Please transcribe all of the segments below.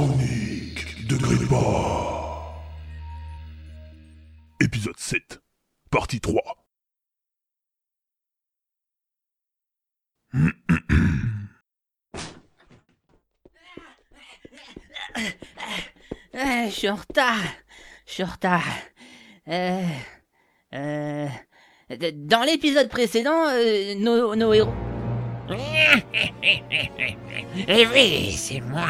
chroniques de Grippa. Épisode 7, partie 3. Euh, je suis en retard. Je suis en retard. Euh, euh, dans l'épisode précédent, euh, nos, nos héros. Eh oui, c'est moi.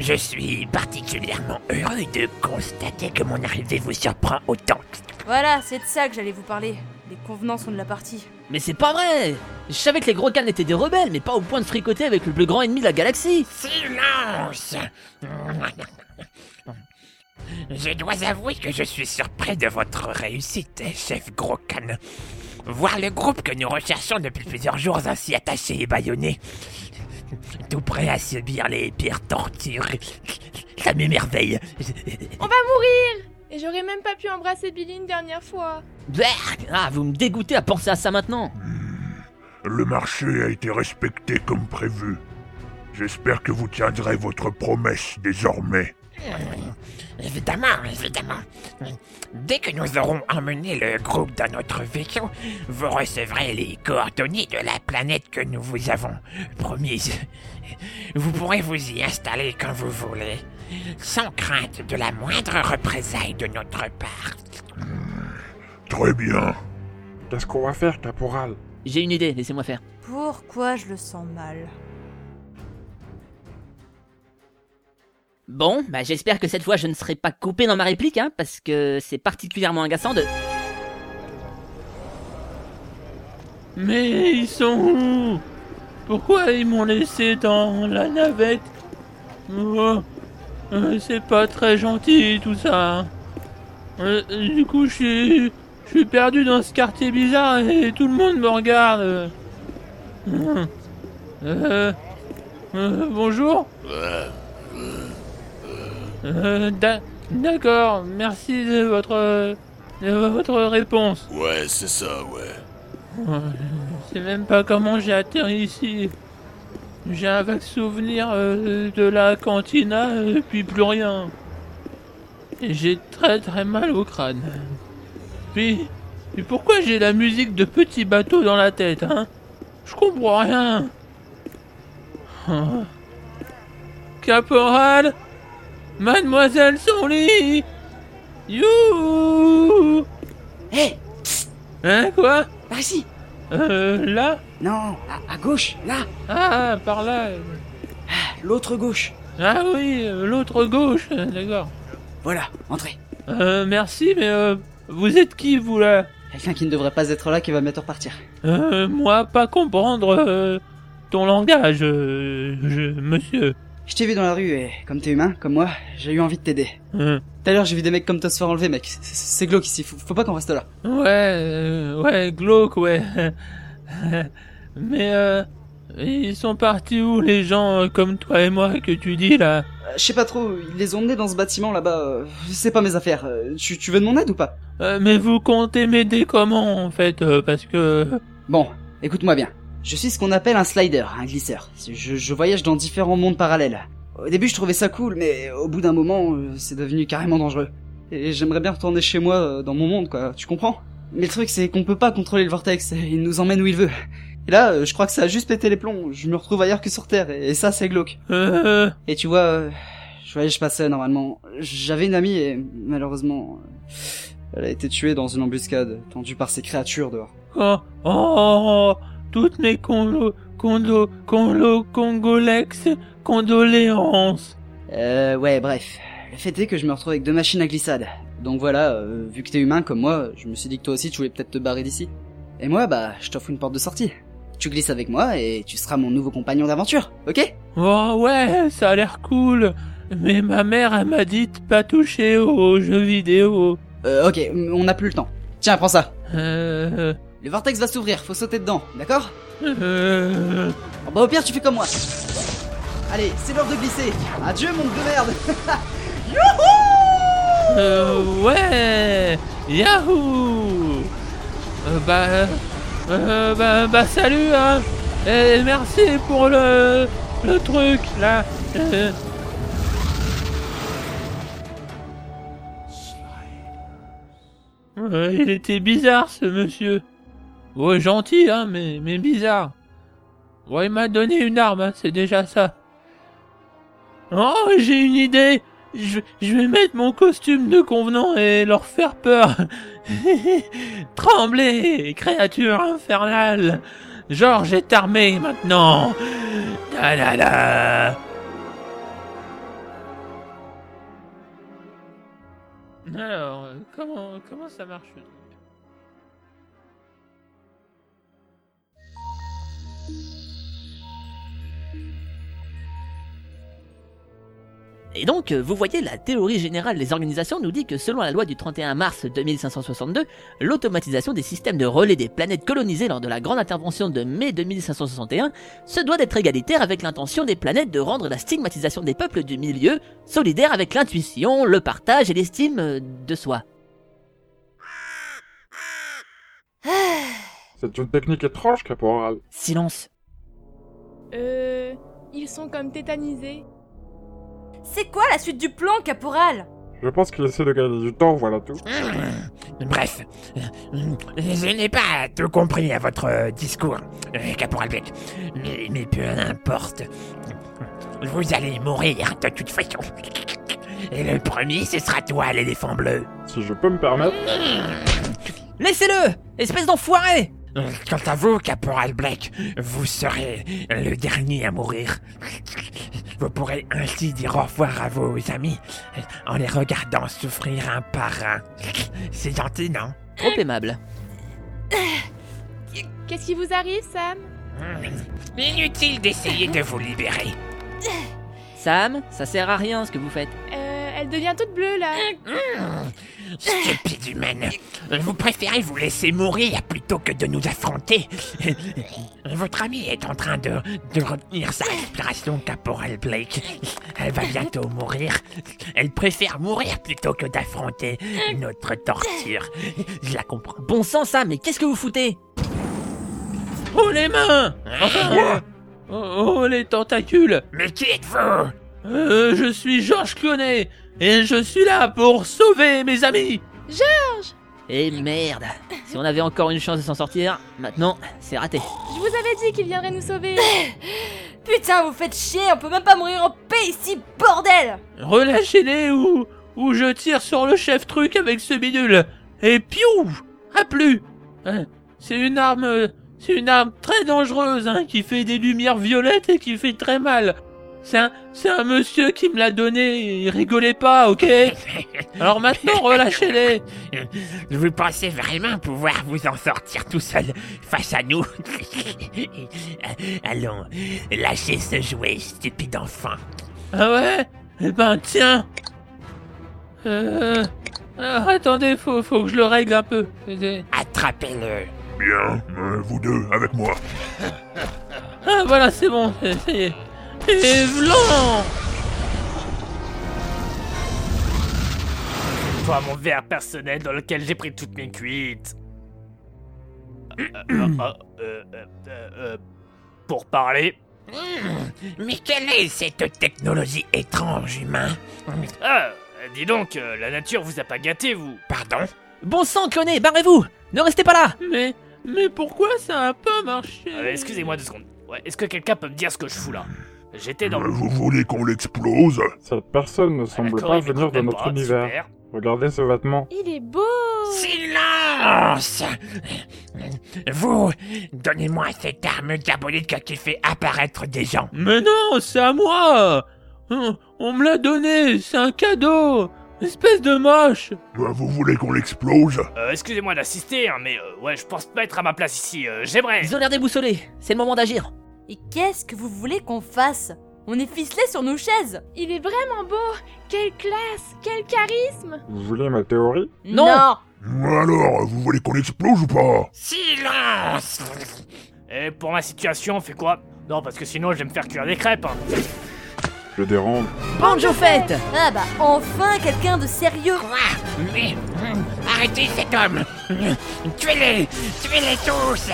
Je suis particulièrement heureux de constater que mon arrivée vous surprend autant. Voilà, c'est de ça que j'allais vous parler. Les convenants sont de la partie. Mais c'est pas vrai Je savais que les gros cannes étaient des rebelles, mais pas au point de fricoter avec le plus grand ennemi de la galaxie Silence Je dois avouer que je suis surpris de votre réussite, chef Grokan. Voir le groupe que nous recherchons depuis plusieurs jours ainsi attaché et bâillonné, tout prêt à subir les pires tortures, ça m'émerveille. On va mourir Et j'aurais même pas pu embrasser Billy une dernière fois. Berk Ah, vous me dégoûtez à penser à ça maintenant Le marché a été respecté comme prévu. J'espère que vous tiendrez votre promesse désormais. Évidemment, évidemment. Dès que nous aurons emmené le groupe dans notre vaisseau, vous recevrez les coordonnées de la planète que nous vous avons promise. Vous pourrez vous y installer quand vous voulez, sans crainte de la moindre représailles de notre part. Très bien. Qu'est-ce qu'on va faire, caporal? J'ai une idée, laissez-moi faire. Pourquoi je le sens mal? Bon, bah j'espère que cette fois je ne serai pas coupé dans ma réplique, hein, parce que c'est particulièrement agaçant de... Mais ils sont où? Pourquoi ils m'ont laissé dans la navette? Oh, euh, C'est pas très gentil tout ça. Euh, du coup, je suis, je suis perdu dans ce quartier bizarre et tout le monde me regarde. Euh, euh, euh, bonjour. Euh, d'a- D'accord, merci de votre, de votre réponse. Ouais, c'est ça, ouais. Je sais même pas comment j'ai atterri ici. J'ai un vague souvenir euh, de la cantina et puis plus rien. Et j'ai très très mal au crâne. Puis, puis pourquoi j'ai la musique de petits bateaux dans la tête, hein? Je comprends rien. Oh. Caporal Mademoiselle Sonly You Hé Hein, quoi? Par ici Euh, là? Non, à, à gauche, là Ah, par là. L'autre gauche Ah oui, euh, l'autre gauche, d'accord. Voilà, entrez. Euh, merci, mais euh, vous êtes qui, vous, là? Quelqu'un qui ne devrait pas être là qui va bientôt repartir. Euh, moi, pas comprendre euh, ton langage, euh, je, monsieur. Je t'ai vu dans la rue et, comme t'es humain, comme moi, j'ai eu envie de t'aider. Tout à l'heure, j'ai vu des mecs comme toi se faire enlever, mec. C'est- glauque ici, faut, faut pas qu'on reste là. ouais, euh, ouais, glauque, ouais. mais, euh, ils sont partis où, les gens euh, comme toi et moi que tu dis, là? Euh, Je sais pas trop, ils les ont emmenés dans ce bâtiment là-bas. c'est pas mes affaires. Tu, tu veux de mon aide ou pas? Mais vous comptez m'aider comment, en fait, parce que... Bon, écoute-moi bien. Je suis ce qu'on appelle un slider, un glisseur. Je, je voyage dans différents mondes parallèles. Au début, je trouvais ça cool, mais au bout d'un moment, euh, c'est devenu carrément dangereux. Et j'aimerais bien retourner chez moi, euh, dans mon monde, quoi. Tu comprends? Mais le truc, c'est qu'on peut pas contrôler le vortex. Il nous emmène où il veut. Et là, euh, je crois que ça a juste pété les plombs. Je me retrouve ailleurs que sur Terre, et, ça, c'est glauque. Et tu vois, je voyage pas seul normalement. J'avais une amie et malheureusement, elle a été tuée dans une embuscade, tendue par ces créatures dehors. Oh, oh, toutes mes condo, condo, condo, congolex, condoléances. Euh, ouais, bref. Le fait est que je me retrouve avec deux machines à glissade. Donc voilà, euh, vu que t'es humain comme moi, je me suis dit que toi aussi tu voulais peut-être te barrer d'ici. Et moi, bah, je t'offre une porte de sortie. Tu glisses avec moi et tu seras mon nouveau compagnon d'aventure, ok? Oh ouais, ça a l'air cool. Mais ma mère, elle m'a dit de pas toucher aux jeux vidéo. Euh, ok, on n'a plus le temps. Tiens, prends ça. Euh, le vortex va s'ouvrir, faut sauter dedans, d'accord euh... Ah bah au pire tu fais comme moi. Allez, c'est l'heure de glisser. Adieu mon de merde. Youhou euh, ouais. Yahoo. Euh, bah, euh, bah, bah salut hein. Et merci pour le le truc là. Euh... il était bizarre ce monsieur. Ouais, gentil, hein, mais, bizarre. Ouais, il m'a donné une arme, hein, c'est déjà ça. Oh, j'ai une idée. Je, vais mettre mon costume de convenant et leur faire peur. Tremblez, créature infernale. Georges est armé maintenant. Da da. Alors, euh, comment, comment ça marche Et donc, euh, vous voyez, la théorie générale des organisations nous dit que selon la loi du 31 mars 2562, l'automatisation des systèmes de relais des planètes colonisées lors de la grande intervention de mai 2561 se doit d'être égalitaire avec l'intention des planètes de rendre la stigmatisation des peuples du milieu solidaire avec l'intuition, le partage et l'estime euh, de soi. C'est une technique étrange, caporal. Silence. Euh. Ils sont comme tétanisés. C'est quoi la suite du plan, caporal? Je pense qu'il essaie de gagner du temps, voilà tout. Bref, je n'ai pas tout compris à votre euh, discours, euh, Caporal Beck. Mais, mais peu importe. Vous allez mourir de toute façon. Et le premier, ce sera toi, l'éléphant bleu. Si je peux me permettre, Laissez-le Espèce d'enfoiré Quant à vous, Caporal Black, vous serez le dernier à mourir. Vous pourrez ainsi dire au revoir à vos amis en les regardant souffrir un par un. C'est gentil, non? Trop aimable. Qu'est-ce qui vous arrive, Sam? Hmm. Inutile d'essayer de vous libérer. Sam, ça sert à rien ce que vous faites. Euh. Elle devient toute bleue là. Hmm. Stupide humaine. Vous préférez vous laisser mourir plutôt que de nous affronter. Votre ami est en train de, de retenir sa respiration, Caporal Blake. Elle va bientôt mourir. Elle préfère mourir plutôt que d'affronter notre torture. Je la comprends. Bon sang, Sam, mais qu'est-ce que vous foutez? Oh les mains Quoi? Oh, oh, les tentacules Mais qui êtes-vous? Euh, Je suis Georges Clooney et je suis là pour sauver mes amis Eh merde Si on avait encore une chance de s'en sortir, maintenant, c'est raté. Je vous avais dit qu'il viendrait nous sauver. Putain, vous faites chier, on peut même pas mourir en paix ici, bordel Relâchez-les ou, ou je tire sur le chef truc avec ce bidule. Et piou À plus Hein, C'est une arme... C'est une arme très dangereuse, hein, qui fait des lumières violettes et qui fait très mal. C'est un, c'est un monsieur qui me l'a donné, il rigolait pas, ok Alors maintenant, relâchez-les Vous pensez vraiment pouvoir vous en sortir tout seul face à nous Allons, lâchez ce jouet, stupide enfant. Ah ouais? Eh ben tiens Euh... attendez, faut, faut que je le règle un peu. Attrapez-le. Bien, euh, vous deux, avec moi. Ah voilà, c'est bon, ça ça y est. Et vlan Toi, mon verre personnel dans lequel j'ai pris toutes mes cuites. Euh, euh, euh, euh, euh, euh, pour parler. Hmm, Mais quelle est cette technologie étrange, humain? Ah, dis donc, la nature vous a pas gâté, vous. Pardon? Bon sang, cloné, barrez-vous Ne restez pas là Mais... Mais pourquoi ça a pas marché? Euh, Excusez-moi deux secondes. Ouais, est-ce que quelqu'un peut me dire ce que je fous là? J'étais dans Euh, le. Vous voulez qu'on l'explose cette personne ne semble D'accord, pas venir de notre univers. super. Regardez ce vêtement. Il est beau. Silence Vous, donnez-moi cette arme diabolique qui fait apparaître des gens. Mais non, c'est à moi on, on me l'a donné, c'est un cadeau Espèce de moche Euh, Vous voulez qu'on l'explose Euh, excusez-moi d'assister, hein, mais euh, ouais, je pense pas être à ma place ici. euh, J'aimerais. Ils ont l'air déboussolés, c'est le moment d'agir. Et qu'est-ce que vous voulez qu'on fasse? On est ficelés sur nos chaises Il est vraiment beau. Quelle classe. Quel charisme. Vous voulez ma théorie? Non. Alors, vous voulez qu'on l'explose ou pas? Silence Et pour ma situation, on fait quoi? Non, parce que sinon, je vais me faire cuire des crêpes. hein. Je dérange. Banjo fête Ah bah, enfin quelqu'un de sérieux Quoi? Mais... hum, Arrêtez cet homme Hum, Tuez-les Tuez-les tous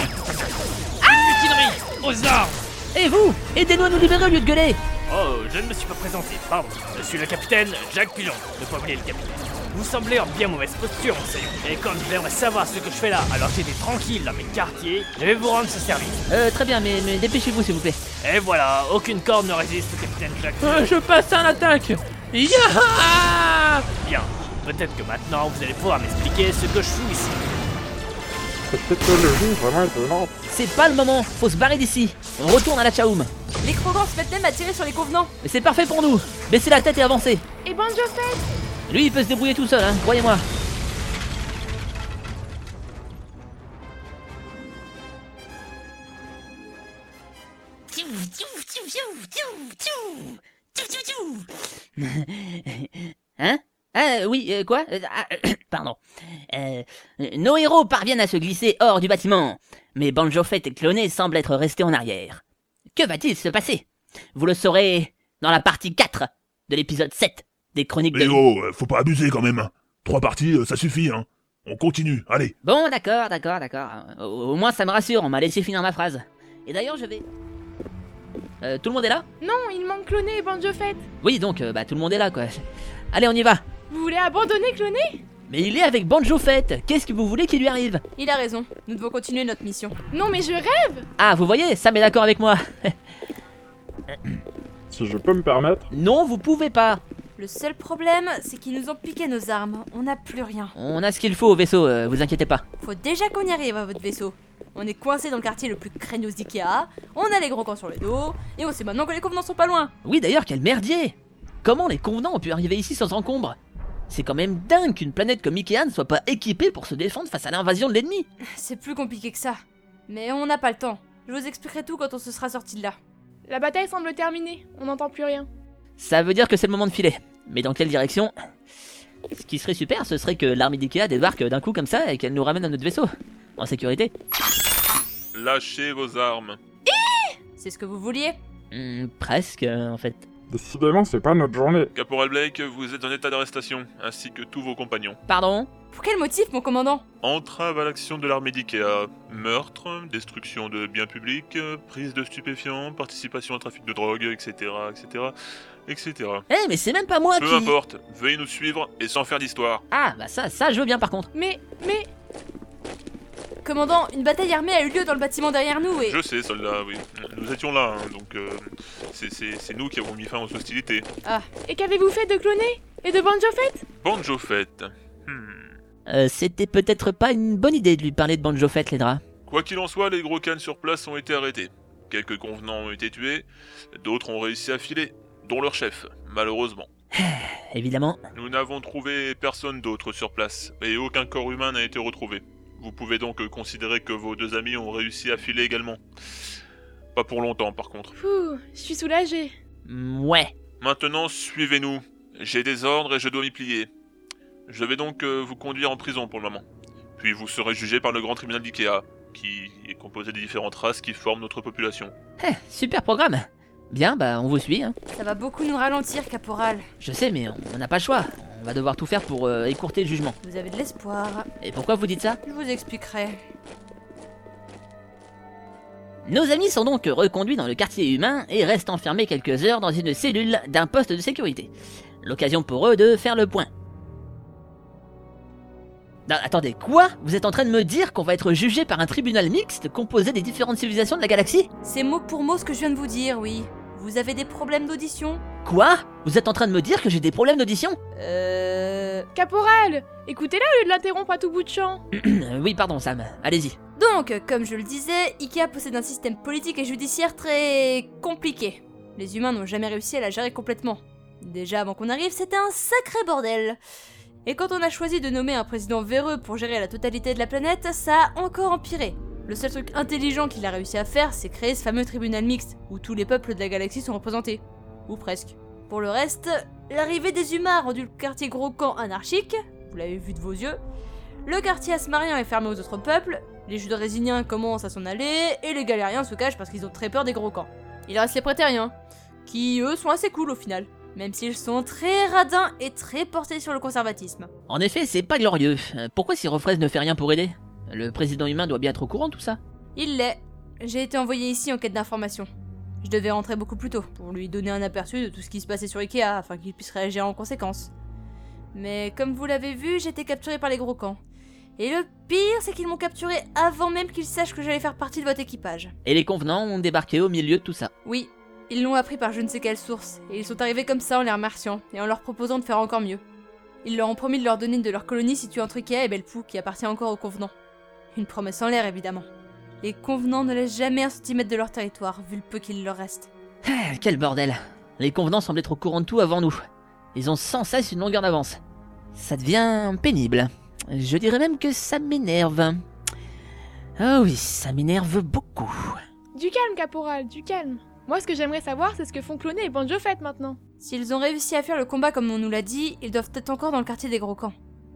Mutinerie Aux armes Et vous Aidez-nous à nous libérer au lieu de gueuler Oh, je ne me suis pas présenté, pardon. Je suis le capitaine Jacques Pilon. Ne pas oublier le capitaine. Vous semblez en bien mauvaise posture, enseignant. Et comme j'aimerais savoir ce que je fais là, alors que j'étais tranquille dans mes quartiers, je vais vous rendre ce service. Euh, très bien, mais, mais dépêchez-vous s'il vous plaît. Et voilà, aucune corde ne résiste au capitaine Jack. Euh, je passe à l'attaque Ya Bien. Peut-être que maintenant vous allez pouvoir m'expliquer ce que je fous ici. Cette technologie est vraiment étonnante. C'est pas le moment, faut se barrer d'ici. On retourne à la Chaoum. Les Krogans se mettent même à tirer sur les convenants. Mais c'est parfait pour nous. Baissez la tête et avancez. Et Banjo Fett Lui, il peut se débrouiller tout seul, hein, croyez-moi. Hein? Ah oui, euh, quoi? Euh, ah, Pardon. Euh, nos héros parviennent à se glisser hors du bâtiment, mais Banjo Fett et Cloné semblent être restés en arrière. Que va-t-il se passer? Vous le saurez dans la partie 4 de l'épisode 7 des Chroniques de... Mais oh, euh, faut pas abuser quand même. Trois parties, euh, ça suffit, hein. On continue, allez. Bon, d'accord, d'accord, d'accord. Au, au moins, ça me rassure, on m'a laissé finir ma phrase. Et d'ailleurs, je vais... Euh, tout le monde est là? Non, il manque Cloné et Banjo Fett. Oui, donc, euh, bah, tout le monde est là, quoi. Allez, on y va. Vous voulez abandonner Cloné? Mais il est avec Banjo Fett. Qu'est-ce que vous voulez qu'il lui arrive? Il a raison, nous devons continuer notre mission. Non, mais je rêve Ah, vous voyez, Sam est d'accord avec moi. Si je peux me permettre, non, vous pouvez pas. Le seul problème, c'est qu'ils nous ont piqué nos armes. On n'a plus rien. On a ce qu'il faut au vaisseau, euh, vous inquiétez pas. Faut déjà qu'on y arrive à votre vaisseau. On est coincé dans le quartier le plus craignos d'Ikea, on a les gros camps sur le dos, et on sait maintenant que les convenants sont pas loin. Oui, d'ailleurs, quel merdier Comment les convenants ont pu arriver ici sans encombre? C'est quand même dingue qu'une planète comme Ikea ne soit pas équipée pour se défendre face à l'invasion de l'ennemi. C'est plus compliqué que ça. Mais on n'a pas le temps. Je vous expliquerai tout quand on se sera sorti de là. La bataille semble terminée, on n'entend plus rien. Ça veut dire que c'est le moment de filer. Mais dans quelle direction? Ce qui serait super, ce serait que l'armée d'Ikea débarque d'un coup comme ça et qu'elle nous ramène à notre vaisseau. En sécurité. Lâchez vos armes. C'est ce que vous vouliez? Hmm, presque, euh, en fait. Décidément, c'est pas notre journée. Caporal Blake, vous êtes en état d'arrestation, ainsi que tous vos compagnons. Pardon? Pour quel motif, mon commandant? Entrave à l'action de l'armée d'IKEA. Meurtre, destruction de biens publics, prise de stupéfiants, participation au trafic de drogue, etc., etc., etc. Eh, mais c'est même pas moi Peu qui... importe, veuillez nous suivre et sans faire d'histoire. Ah, bah ça, ça, je veux bien par contre. Mais, mais, Commandant, une bataille armée a eu lieu dans le bâtiment derrière nous et... Je sais, soldat, oui. Nous étions là, hein, donc euh, c'est- nous qui avons mis fin aux hostilités. et qu'avez-vous fait de Cloné Et de Banjo Fett Banjo Fett. Hmm. Euh, c'était peut-être pas une bonne idée de lui parler de Banjo Fett, les draps. Quoi qu'il en soit, les gros cannes sur place ont été arrêtés. Quelques convenants ont été tués, d'autres ont réussi à filer, dont leur chef, malheureusement. Évidemment. Nous n'avons trouvé personne d'autre sur place, et aucun corps humain n'a été retrouvé. Vous pouvez donc considérer que vos deux amis ont réussi à filer également. Pas pour longtemps par contre. Pouh, je suis soulagée. Mm, Ouais. Maintenant, suivez-nous. J'ai des ordres et je dois m'y plier. Je vais donc euh, vous conduire en prison pour le moment. Puis vous serez jugé par le grand tribunal d'IKEA, qui est composé des différentes races qui forment notre population. Eh, super programme. Bien, bah on vous suit. Hein. Ça va beaucoup nous ralentir, caporal. Je sais, mais on on n'a pas le choix. On va devoir tout faire pour euh, écourter le jugement. Vous avez de l'espoir. Et pourquoi vous dites ça? Je vous expliquerai. Nos amis sont donc reconduits dans le quartier humain et restent enfermés quelques heures dans une cellule d'un poste de sécurité. L'occasion pour eux de faire le point. Non, attendez, quoi? Vous êtes en train de me dire qu'on va être jugé par un tribunal mixte composé des différentes civilisations de la galaxie? C'est mot pour mot ce que je viens de vous dire, oui. Vous avez des problèmes d'audition? Quoi? Vous êtes en train de me dire que j'ai des problèmes d'audition? Euh... Caporal Écoutez-la au lieu de l'interrompre à tout bout de champ. Oui, pardon Sam, allez-y. Donc, comme je le disais, Ikea possède un système politique et judiciaire très compliqué. Les humains n'ont jamais réussi à la gérer complètement. Déjà avant qu'on arrive, c'était un sacré bordel. Et quand on a choisi de nommer un président véreux pour gérer la totalité de la planète, ça a encore empiré. Le seul truc intelligent qu'il a réussi à faire, c'est créer ce fameux tribunal mixte, où tous les peuples de la galaxie sont représentés. Ou presque. Pour le reste, l'arrivée des humains a rendu le quartier gros camp anarchique, vous l'avez vu de vos yeux. Le quartier asmarien est fermé aux autres peuples, les judorésiniens commencent à s'en aller, et les galériens se cachent parce qu'ils ont très peur des gros camps. Il reste les prétériens, qui eux sont assez cool au final, même s'ils sont très radins et très portés sur le conservatisme. En effet, c'est pas glorieux. Euh, Pourquoi Sirofraise ne fait rien pour aider? Le président humain doit bien être au courant de tout ça. Il l'est. J'ai été envoyé ici en quête d'informations. Je devais rentrer beaucoup plus tôt, pour lui donner un aperçu de tout ce qui se passait sur Ikea, afin qu'il puisse réagir en conséquence. Mais comme vous l'avez vu, été capturé par les gros camps. Et le pire, c'est qu'ils m'ont capturé avant même qu'ils sachent que j'allais faire partie de votre équipage. Et les convenants ont débarqué au milieu de tout ça. Oui, ils l'ont appris par je ne sais quelle source, et ils sont arrivés comme ça en les remerciant, et en leur proposant de faire encore mieux. Ils leur ont promis de leur donner de leur colonie située entre Ikea et Belpou, qui appartient encore aux convenants. Une promesse en l'air, évidemment. Les convenants ne laissent jamais un centimètre de leur territoire, vu le peu qu'il leur reste. Ah, quel bordel. Les convenants semblent être au courant de tout avant nous. Ils ont sans cesse une longueur d'avance. Ça devient pénible. Je dirais même que ça m'énerve. Ah oui, ça m'énerve beaucoup. Du calme, caporal, du calme. Moi, ce que j'aimerais savoir, c'est ce que font Cloné et Banjo Fett maintenant. S'ils ont réussi à faire le combat comme on nous l'a dit, ils doivent être encore dans le quartier des gros camps.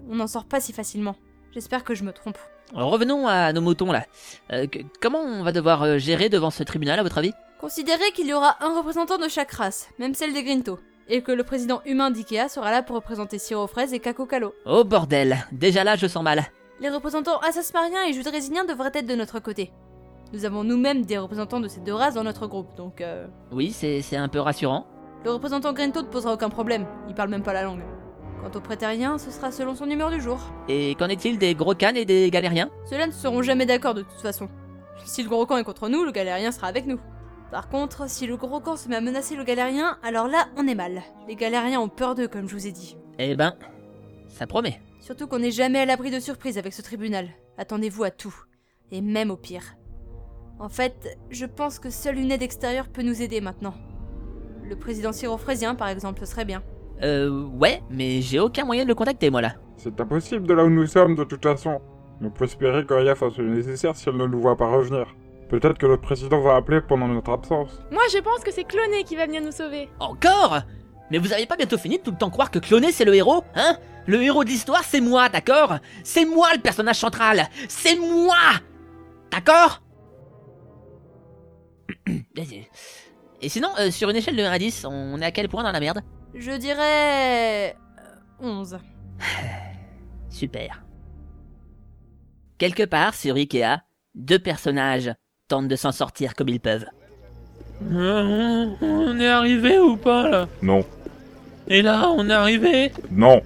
On n'en sort pas si facilement. J'espère que je me trompe. Revenons à nos moutons là. Euh, que- comment on va devoir euh, gérer devant ce tribunal à votre avis? Considérez qu'il y aura un représentant de chaque race, même celle des Grinto, et que le président humain d'IKEA sera là pour représenter Siro Fraise et Kako Kalo. Oh bordel, déjà là je sens mal. Les représentants assasmariens et judrésiens devraient être de notre côté. Nous avons nous-mêmes des représentants de ces deux races dans notre groupe, donc euh... Oui, c'est c'est un peu rassurant. Le représentant Grinto ne posera aucun problème, il parle même pas la langue. Quant au prétérien, ce sera selon son humeur du jour. Et qu'en est-il des gros cannes et des galériens? Ceux-là ne seront jamais d'accord de toute façon. Si le gros camp est contre nous, le galérien sera avec nous. Par contre, si le gros camp se met à menacer le galérien, alors là, on est mal. Les galériens ont peur d'eux, comme je vous ai dit. Eh ben, ça promet. Surtout qu'on n'est jamais à l'abri de surprises avec ce tribunal. Attendez-vous à tout. Et même au pire. En fait, je pense que seule une aide extérieure peut nous aider maintenant. Le président syrofrésien, par exemple, ce serait bien. Euh, ouais, mais j'ai aucun moyen de le contacter moi là. C'est impossible de là où nous sommes, de toute façon. On peut espérer qu'Oria fasse le nécessaire si elle ne nous voit pas revenir. Peut-être que le président va appeler pendant notre absence. Moi, je pense que c'est Cloné qui va venir nous sauver. Encore? Mais vous avez pas bientôt fini de tout le temps croire que Cloné c'est le héros, hein? Le héros de l'histoire c'est moi, d'accord? C'est moi le personnage central C'est moi D'accord? Et sinon, euh, sur une échelle de 1 à 10, on est à quel point dans la merde? Je dirais... euh, 11. Super. Quelque part sur Ikea, deux personnages tentent de s'en sortir comme ils peuvent. Euh, on, on est arrivé ou pas là? Non. Et là, on est arrivé? Non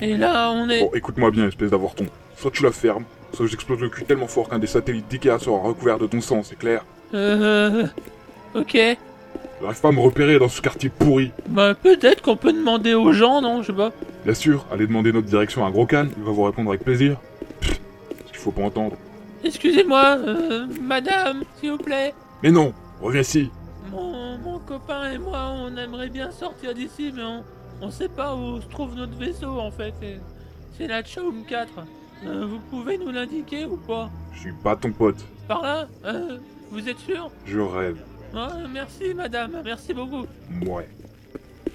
Et là, on est. Bon, écoute-moi bien, espèce d'avorton. Soit tu la fermes, soit j'explose le cul tellement fort qu'un des satellites d'Ikea sera recouvert de ton sang, c'est clair Euh. Ok. J'arrive pas à me repérer dans ce quartier pourri. Bah, peut-être qu'on peut demander aux gens, non Je sais pas. Bien sûr, allez demander notre direction à Gros Can, il va vous répondre avec plaisir. Pfft, ce qu'il faut pas entendre. Excusez-moi, euh, madame, s'il vous plaît. Mais non, reviens ici. Mon, mon copain et moi, on aimerait bien sortir d'ici, mais on, on sait pas où se trouve notre vaisseau en fait. C'est la Chaum 4. Euh, vous pouvez nous l'indiquer ou pas? Je suis pas ton pote, Par là? Euh, Vous êtes sûr? Je rêve. Ah, Merci, madame, merci beaucoup. Ouais.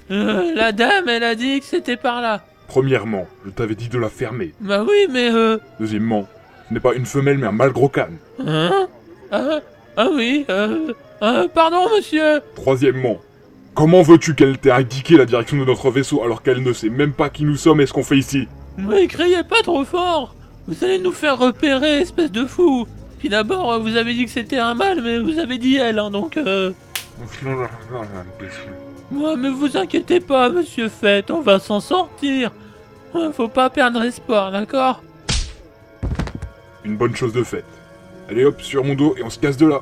Euh, la dame, elle a dit que c'était par là. Premièrement, je t'avais dit de la fermer. Bah oui, mais euh. Deuxièmement, ce n'est pas une femelle mais un mâle Gros Can. Hein? Ah, ah oui, euh. euh, pardon, monsieur Troisièmement, comment veux-tu qu'elle t'ait indiqué la direction de notre vaisseau alors qu'elle ne sait même pas qui nous sommes et ce qu'on fait ici? Mais criez pas trop fort Vous allez nous faire repérer, espèce de fou Puis d'abord, vous avez dit que c'était un mâle, mais vous avez dit elle, hein, donc euh... Moi, mais vous inquiétez pas, monsieur Fett, on va s'en sortir Faut pas perdre espoir, d'accord? Une bonne chose de faite. Allez hop, sur mon dos et on se casse de là.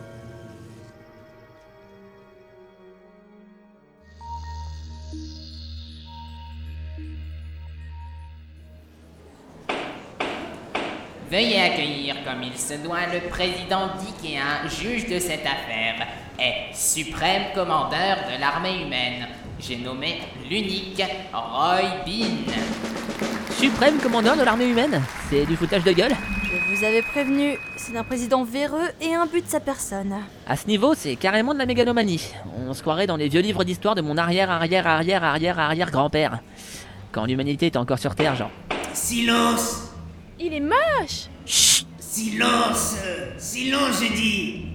Veuillez accueillir comme il se doit le président d'IKEA, juge de cette affaire, et suprême commandeur de l'armée humaine. J'ai nommé l'unique Roy Bean. Suprême commandeur de l'armée humaine? C'est du foutage de gueule? Je vous avais prévenu, c'est un président véreux et un but de sa personne. À ce niveau, c'est carrément de la mégalomanie. On se croirait dans les vieux livres d'histoire de mon arrière, arrière, arrière, arrière, arrière grand-père. Quand l'humanité était encore sur Terre, genre. Silence Il est moche Silence Silence, je dis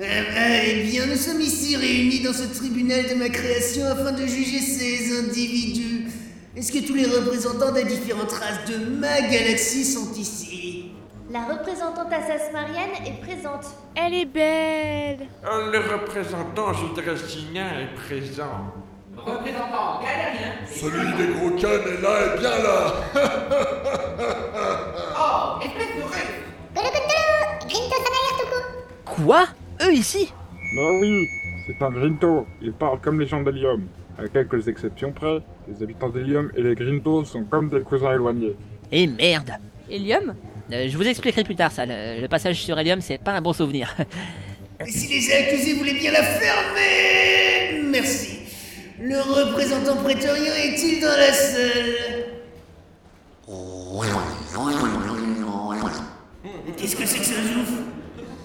Euh, euh, Eh bien, nous sommes ici réunis dans ce tribunal de ma création afin de juger ces individus. Est-ce que tous les représentants des différentes races de ma galaxie sont ici? La représentante assasmarienne est présente. Elle est belle Le représentant judrésien est présent. Représentant galérien. Celui des gros cannes est là et bien là Oh, espèce de rêve. Quoi? Eux ici? Bah oui, c'est un Grinto. Il parle comme les gens d'Helium. À quelques exceptions près, les habitants d'Helium et les Grintos sont comme des cousins éloignés. Et merde Hélium Euh, Je vous expliquerai plus tard ça. Le, le passage sur Helium, c'est pas un bon souvenir. Et si les accusés voulaient bien la fermer Merci. Le représentant prétorien est-il dans la salle Qu'est-ce que c'est que ce zouf?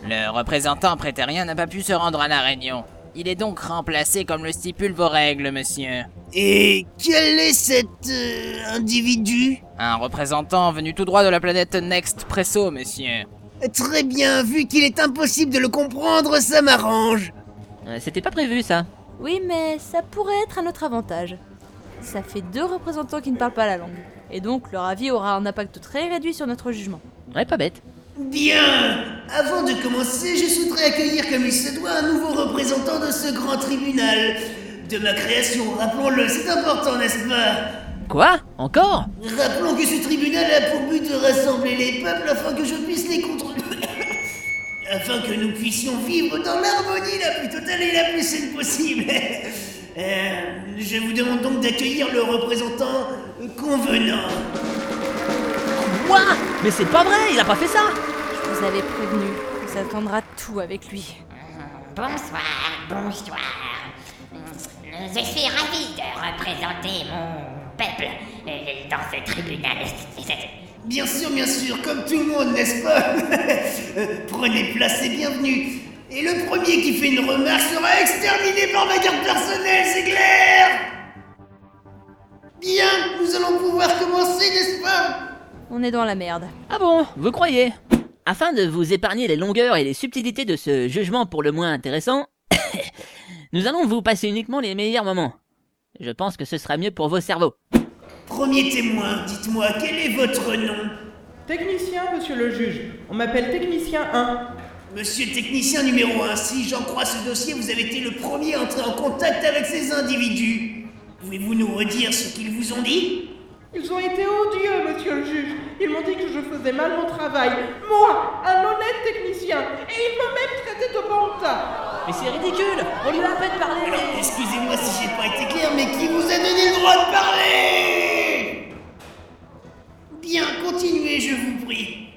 Le représentant prétérien n'a pas pu se rendre à la réunion. Il est donc remplacé comme le stipulent vos règles, monsieur. Et quel est cet euh, individu? Un représentant venu tout droit de la planète Next Presso, monsieur. Très bien, vu qu'il est impossible de le comprendre, ça m'arrange. Euh, C'était pas prévu ça. Oui, mais ça pourrait être à notre avantage. Ça fait deux représentants qui ne parlent pas la langue. Et donc leur avis aura un impact très réduit sur notre jugement. Ouais, pas bête. Bien Avant de commencer, je souhaiterais accueillir comme il se doit un nouveau représentant de ce grand tribunal. De ma création, rappelons-le, c'est important, n'est-ce pas? Quoi? Encore? Rappelons que ce tribunal a pour but de rassembler les peuples afin que je puisse les contrôler. Afin que nous puissions vivre dans l'harmonie la plus totale et la plus saine possible. Euh, je vous demande donc d'accueillir le représentant convenant. Quoi Mais c'est pas vrai, il a pas fait ça Je vous avais prévenu, on s'attendra tout avec lui. Bonsoir, bonsoir. Je suis ravi de représenter mon peuple dans ce tribunal. Bien sûr, bien sûr, comme tout le monde, n'est-ce pas Euh, Prenez place et bienvenue. Et le premier qui fait une remarque sera exterminé par ma garde personnelle, c'est clair Bien, nous allons pouvoir commencer, n'est-ce pas? On est dans la merde. Ah bon Vous croyez? Afin de vous épargner les longueurs et les subtilités de ce jugement pour le moins intéressant, nous allons vous passer uniquement les meilleurs moments. Je pense que ce sera mieux pour vos cerveaux. Premier témoin, dites-moi, quel est votre nom Technicien, monsieur le juge. On m'appelle Technicien 1. Monsieur technicien numéro 1, si j'en crois ce dossier, vous avez été le premier à entrer en contact avec ces individus. Pouvez-vous nous redire ce qu'ils vous ont dit Ils ont été odieux, monsieur le juge. Ils m'ont dit que je faisais mal mon travail. Moi, un honnête technicien. Et ils m'ont même traité de bon tas. Mais c'est ridicule On lui a à peine parlé Alors, excusez-moi si j'ai pas été clair, mais qui vous a donné le droit de parler Bien, continuez, je vous prie.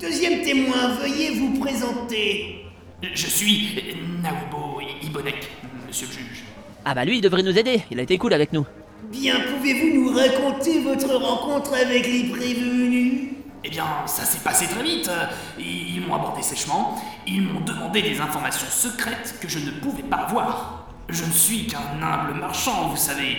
Deuxième témoin, veuillez vous présenter. Je suis Naobo Ibonek, monsieur le juge. Ah bah lui, il devrait nous aider, il a été cool avec nous. Bien, pouvez-vous nous raconter votre rencontre avec les prévenus? Eh bien, ça s'est passé très vite. Ils ils m'ont abordé sèchement. Ils m'ont demandé des informations secrètes que je ne pouvais pas avoir. Je ne suis qu'un humble marchand, vous savez.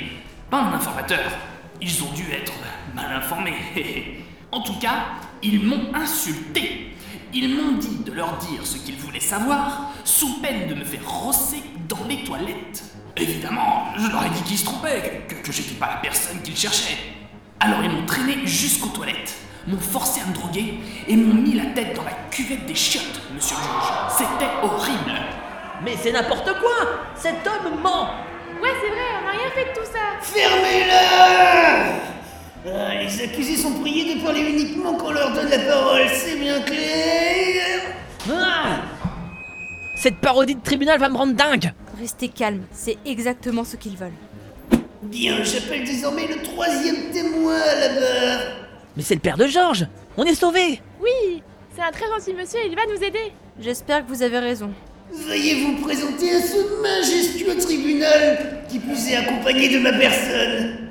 Pas un informateur. Ils ont dû être mal informés. en tout cas, ils m'ont insulté. Ils m'ont dit de leur dire ce qu'ils voulaient savoir, sous peine de me faire rosser dans les toilettes. Évidemment, je leur ai dit qu'ils se trompaient, que, que j'étais pas la personne qu'ils cherchaient. Alors ils m'ont traîné jusqu'aux toilettes, m'ont forcé à me droguer et m'ont mis la tête dans la cuvette des chiottes, monsieur le juge. C'était horrible. Mais c'est n'importe quoi Cet homme ment Ouais, c'est vrai, on n'a rien fait de tout ça. Fermez-le Ah, Les accusés sont priés de parler uniquement quand on leur donne la parole, c'est bien clair Ah Cette parodie de tribunal va me rendre dingue Restez calme, c'est exactement ce qu'ils veulent. Bien, j'appelle désormais le troisième témoin à la barre. Mais c'est le père de Georges On est sauvés Oui, c'est un très gentil monsieur, il va nous aider. J'espère que vous avez raison. Veuillez vous présenter à ce majestueux tribunal qui plus est accompagné de ma personne.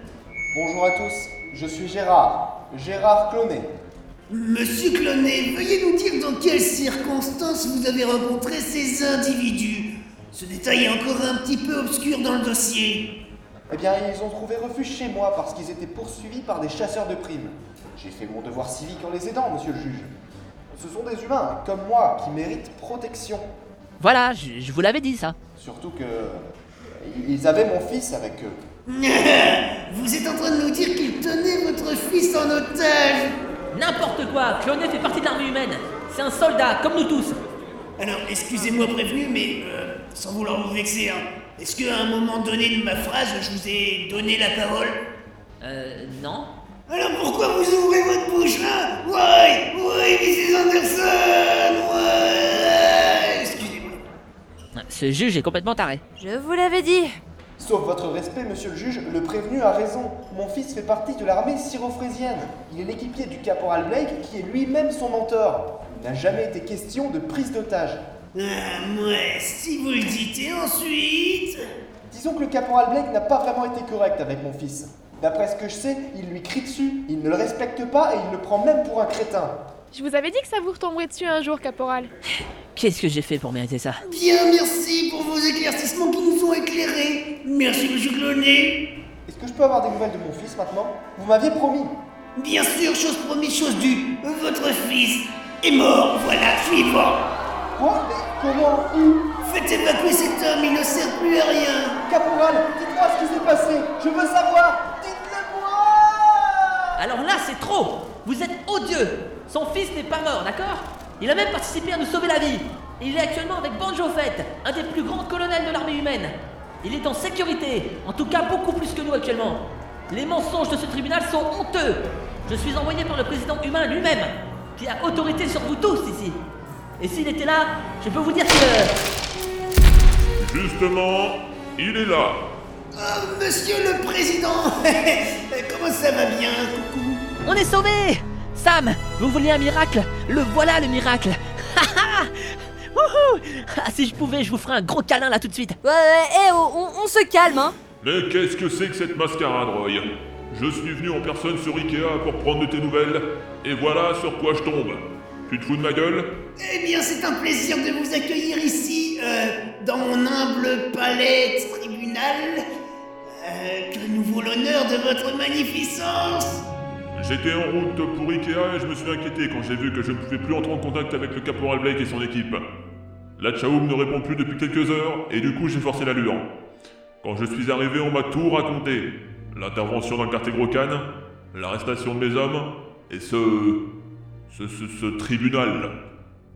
Bonjour à tous, je suis Gérard, Gérard Clonet. Monsieur Clonet, veuillez nous dire dans quelles circonstances vous avez rencontré ces individus. Ce détail est encore un petit peu obscur dans le dossier. Eh bien, ils ont trouvé refuge chez moi parce qu'ils étaient poursuivis par des chasseurs de primes. J'ai fait mon devoir civique en les aidant, monsieur le juge. Ce sont des humains, comme moi, qui méritent protection. Voilà, je, je vous l'avais dit ça. Surtout que. Ils avaient mon fils avec eux. Vous êtes en train de nous dire qu'ils tenaient votre fils en otage N'importe quoi Clonet fait partie de l'armée humaine C'est un soldat, comme nous tous Alors, excusez-moi prévenu, mais euh, sans vouloir vous vexer, hein, Est-ce qu'à un moment donné de ma phrase, je vous ai donné la parole? Euh, non. Alors pourquoi vous ouvrez votre bouche là? Ouais, ouais, Mrs. Anderson? Ouais. Ce juge est complètement taré. Je vous l'avais dit. Sauf votre respect, monsieur le juge, le prévenu a raison. Mon fils fait partie de l'armée syrophésienne. Il est l'équipier du caporal Blake qui est lui-même son mentor. Il n'a jamais été question de prise d'otage. Ah, ouais, si vous le dites, et ensuite? Disons que le caporal Blake n'a pas vraiment été correct avec mon fils. D'après ce que je sais, il lui crie dessus, il ne le respecte pas et il le prend même pour un crétin. Je vous avais dit que ça vous retomberait dessus un jour, caporal. Qu'est-ce que j'ai fait pour mériter ça Bien, merci pour vos éclaircissements qui nous ont éclairés. Merci, monsieur Clonet. Est-ce que je peux avoir des nouvelles de mon fils maintenant? Vous m'aviez promis. Bien sûr, chose promise, chose due. Votre fils est mort, voilà, suivant. Quoi? Comment? Où? Faites évacuer cet homme, il ne sert plus à rien. Caporal, dites-moi ce qui s'est passé. Je veux savoir. Dites-le moi Alors là, c'est trop Vous êtes odieux Son fils n'est pas mort, d'accord? Il a même participé à nous sauver la vie Il est actuellement avec Banjo Fett, un des plus grands colonels de l'armée humaine. Il est en sécurité, en tout cas beaucoup plus que nous actuellement. Les mensonges de ce tribunal sont honteux. Je suis envoyé par le président humain lui-même, qui a autorité sur vous tous ici. Et s'il était là, je peux vous dire que... Justement, il est là. Oh, monsieur le président Comment ça va bien, coucou? On est sauvés. Sam, vous vouliez un miracle? Le voilà le miracle. Wouhou. Ah, Si je pouvais, je vous ferais un gros câlin là tout de suite. Ouais, ouais, eh, oh, on, on se calme, hein. Mais qu'est-ce que c'est que cette mascarade, Roy? Je suis venu en personne sur Ikea pour prendre de tes nouvelles, et voilà sur quoi je tombe. Tu te fous de ma gueule? Eh bien, c'est un plaisir de vous accueillir ici, euh, dans mon humble palais tribunal. Euh, que nous vaut l'honneur de votre magnificence J'étais en route pour Ikea et je me suis inquiété quand j'ai vu que je ne pouvais plus entrer en contact avec le caporal Blake et son équipe. La Chaoum ne répond plus depuis quelques heures et du coup j'ai forcé l'allure. Quand je suis arrivé, on m'a tout raconté. L'intervention dans le quartier Grocan, l'arrestation de mes hommes et ce... ce, ce, ce tribunal.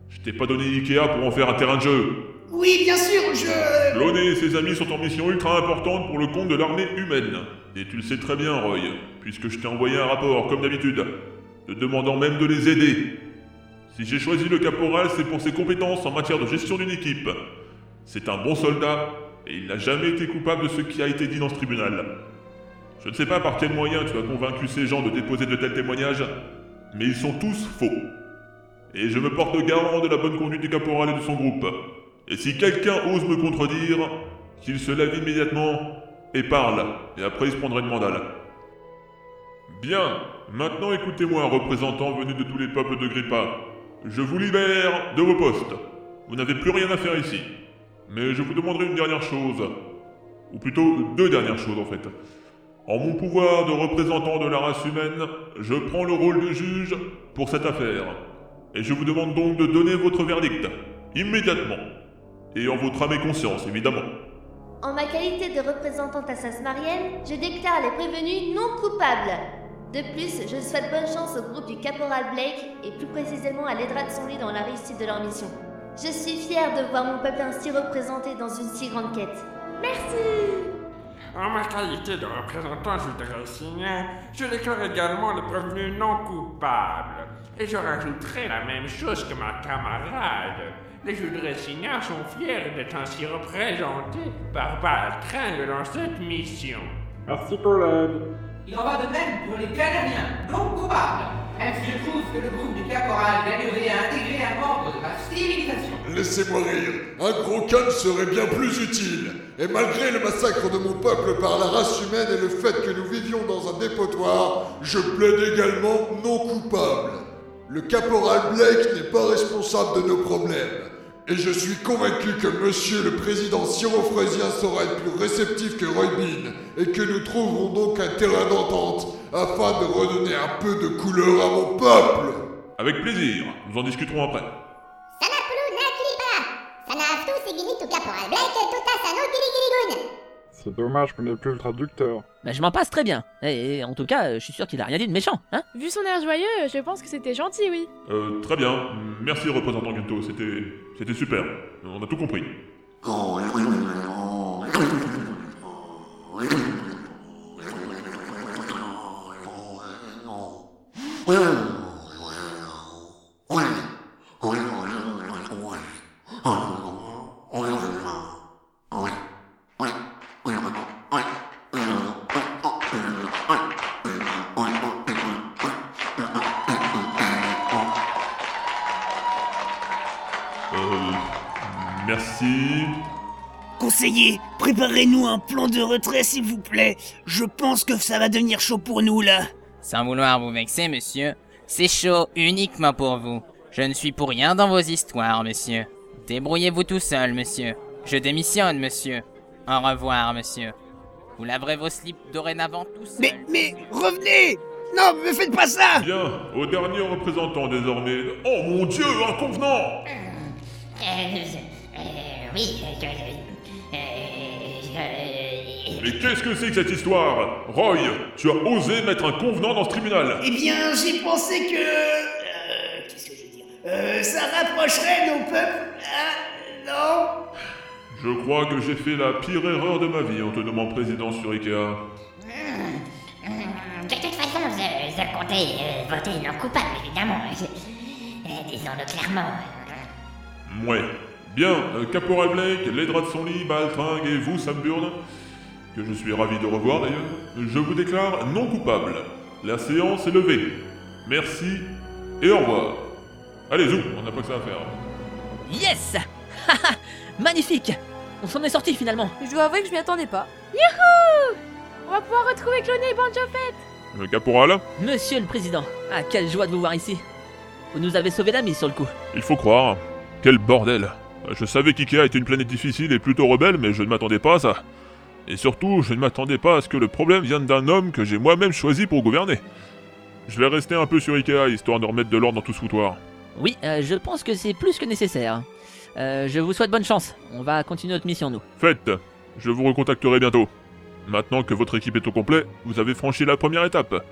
Je t'ai pas donné Ikea pour en faire un terrain de jeu. Oui, bien sûr, je... Cloné et ses amis sont en mission ultra importante pour le compte de l'armée humaine. Et tu le sais très bien, Roy, puisque je t'ai envoyé un rapport, comme d'habitude, te demandant même de les aider. Si j'ai choisi le caporal, c'est pour ses compétences en matière de gestion d'une équipe. C'est un bon soldat, et il n'a jamais été coupable de ce qui a été dit dans ce tribunal. Je ne sais pas par quel moyen tu as convaincu ces gens de déposer de tels témoignages, mais ils sont tous faux. Et je me porte garant de la bonne conduite du caporal et de son groupe. Et si quelqu'un ose me contredire, qu'il se lève immédiatement et parle, et après il se prendra une mandale. Bien, maintenant écoutez-moi, représentant venu de tous les peuples de Grippa. Je vous libère de vos postes. Vous n'avez plus rien à faire ici. Mais je vous demanderai une dernière chose. Ou plutôt deux dernières choses en fait. En mon pouvoir de représentant de la race humaine, je prends le rôle de juge pour cette affaire. Et je vous demande donc de donner votre verdict. Immédiatement. Et en votre âme et conscience, évidemment. En ma qualité de représentante à Sainte-Marienne, je déclare les prévenus non coupables. De plus, je souhaite bonne chance au groupe du caporal Blake et plus précisément à l'Edra de son lit dans la réussite de leur mission. Je suis fière de voir mon peuple ainsi représenté dans une si grande quête. Merci En ma qualité de représentant, je voudrais signer, je déclare également les prévenus non coupables. Et je rajouterai la même chose que ma camarade. Les jurés signants sont fiers d'être ainsi représentés par Baltringue dans cette mission. Merci, collègue. Il en va de même pour les Canadiens non coupables. Ainsi, je trouve que le groupe du caporal gagnerait à intégrer un membre de la civilisation. Laissez-moi rire. Un gros canne serait bien plus utile. Et malgré le massacre de mon peuple par la race humaine et le fait que nous vivions dans un dépotoir, je plaide également non coupable. Le caporal Blake n'est pas responsable de nos problèmes. Et je suis convaincu que monsieur le président syrophrésien saura être plus réceptif que Roy Bean et que nous trouverons donc un terrain d'entente afin de redonner un peu de couleur à mon peuple. Avec plaisir, nous en discuterons après. C'est dommage qu'on ait plus le traducteur. Bah, je m'en passe très bien. Et, et en tout cas, je suis sûr qu'il a rien dit de méchant, hein? Vu son air joyeux, je pense que c'était gentil, oui. Euh, très bien. Merci, représentant Gunto. C'était. C'était super. On a tout compris. préparez-nous un plan de retrait s'il vous plaît. Je pense que ça va devenir chaud pour nous là. Sans vouloir vous vexer, monsieur, c'est chaud uniquement pour vous. Je ne suis pour rien dans vos histoires, monsieur. Débrouillez-vous tout seul, monsieur. Je démissionne, monsieur. Au revoir, monsieur. Vous laverez vos slips dorénavant tout seul. Mais, mais, revenez Non, me faites pas ça Bien, au dernier représentant désormais. Oh mon dieu, un convenant Euh, euh, oui, euh, euh, euh, Mais qu'est-ce que c'est que cette histoire? Roy, tu as osé mettre un convenant dans ce tribunal Eh bien, j'ai pensé que... euh, Qu'est-ce que je veux dire? Euh, ça rapprocherait nos peuples... Ah, non? Je crois que j'ai fait la pire erreur de ma vie en te nommant président sur Ikea. euh, de toute façon, je, je comptais euh, voter non coupable, évidemment. Euh, Disons-le clairement. Ouais. Bien, euh, Caporal Blake, Ledra de son lit, Baltringue et vous, Sam Burn, que je suis ravi de revoir d'ailleurs, je vous déclare non coupable. La séance est levée. Merci et au revoir. Allez, zou, on n'a pas que ça à faire. Yes Haha Magnifique On s'en est sorti finalement. Je dois avouer que je m'y attendais pas. Youhou On va pouvoir retrouver Cloné et Banjo Fett Le caporal? Monsieur le Président, ah quelle joie de vous voir ici. Vous nous avez sauvé la mise sur le coup. Il faut croire. Quel bordel. Je savais qu'Ikea était une planète difficile et plutôt rebelle, mais je ne m'attendais pas à ça. Et surtout, je ne m'attendais pas à ce que le problème vienne d'un homme que j'ai moi-même choisi pour gouverner. Je vais rester un peu sur Ikea, histoire de remettre de l'ordre dans tout ce foutoir. Oui, euh, je pense que c'est plus que nécessaire. Euh, je vous souhaite bonne chance. On va continuer notre mission, nous. Faites Je vous recontacterai bientôt. Maintenant que votre équipe est au complet, vous avez franchi la première étape.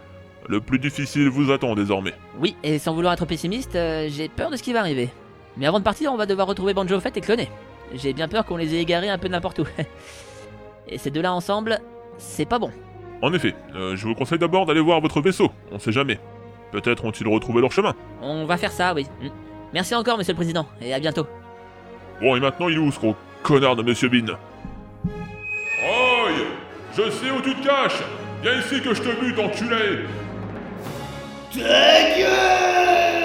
Le plus difficile vous attend désormais. Oui, et sans vouloir être pessimiste, euh, j'ai peur de ce qui va arriver. Mais avant de partir, on va devoir retrouver Banjo Fett et Cloné. J'ai bien peur qu'on les ait égarés un peu n'importe où. et ces deux-là ensemble, c'est pas bon. En effet, euh, je vous conseille d'abord d'aller voir votre vaisseau, on sait jamais. Peut-être ont-ils retrouvé leur chemin. On va faire ça, oui. Mm. Merci encore, monsieur le président, et à bientôt. Bon, et maintenant il est où ce gros connard de Monsieur Bean? Roy Je sais où tu te caches Viens ici que je te bute, enculé Ta gueule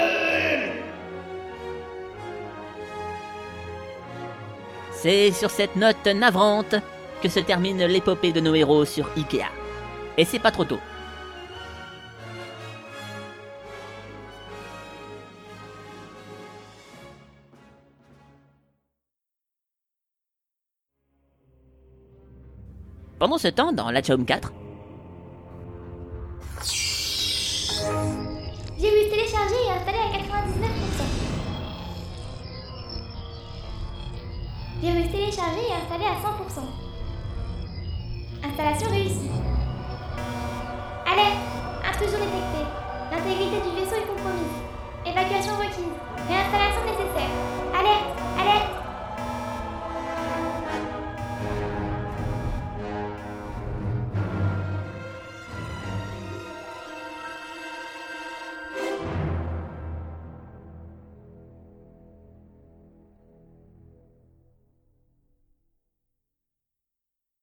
C'est sur cette note navrante que se termine l'épopée de nos héros sur Ikea. Et c'est pas trop tôt. Pendant ce temps, dans l'Achaum 4, J'ai vu télécharger et installer à 99%. Virus téléchargé et installé à 100%. Installation réussie. Alerte Intrusion détectée. L'intégrité du vaisseau est compromise. Évacuation requise. Réinstallation nécessaire. Alerte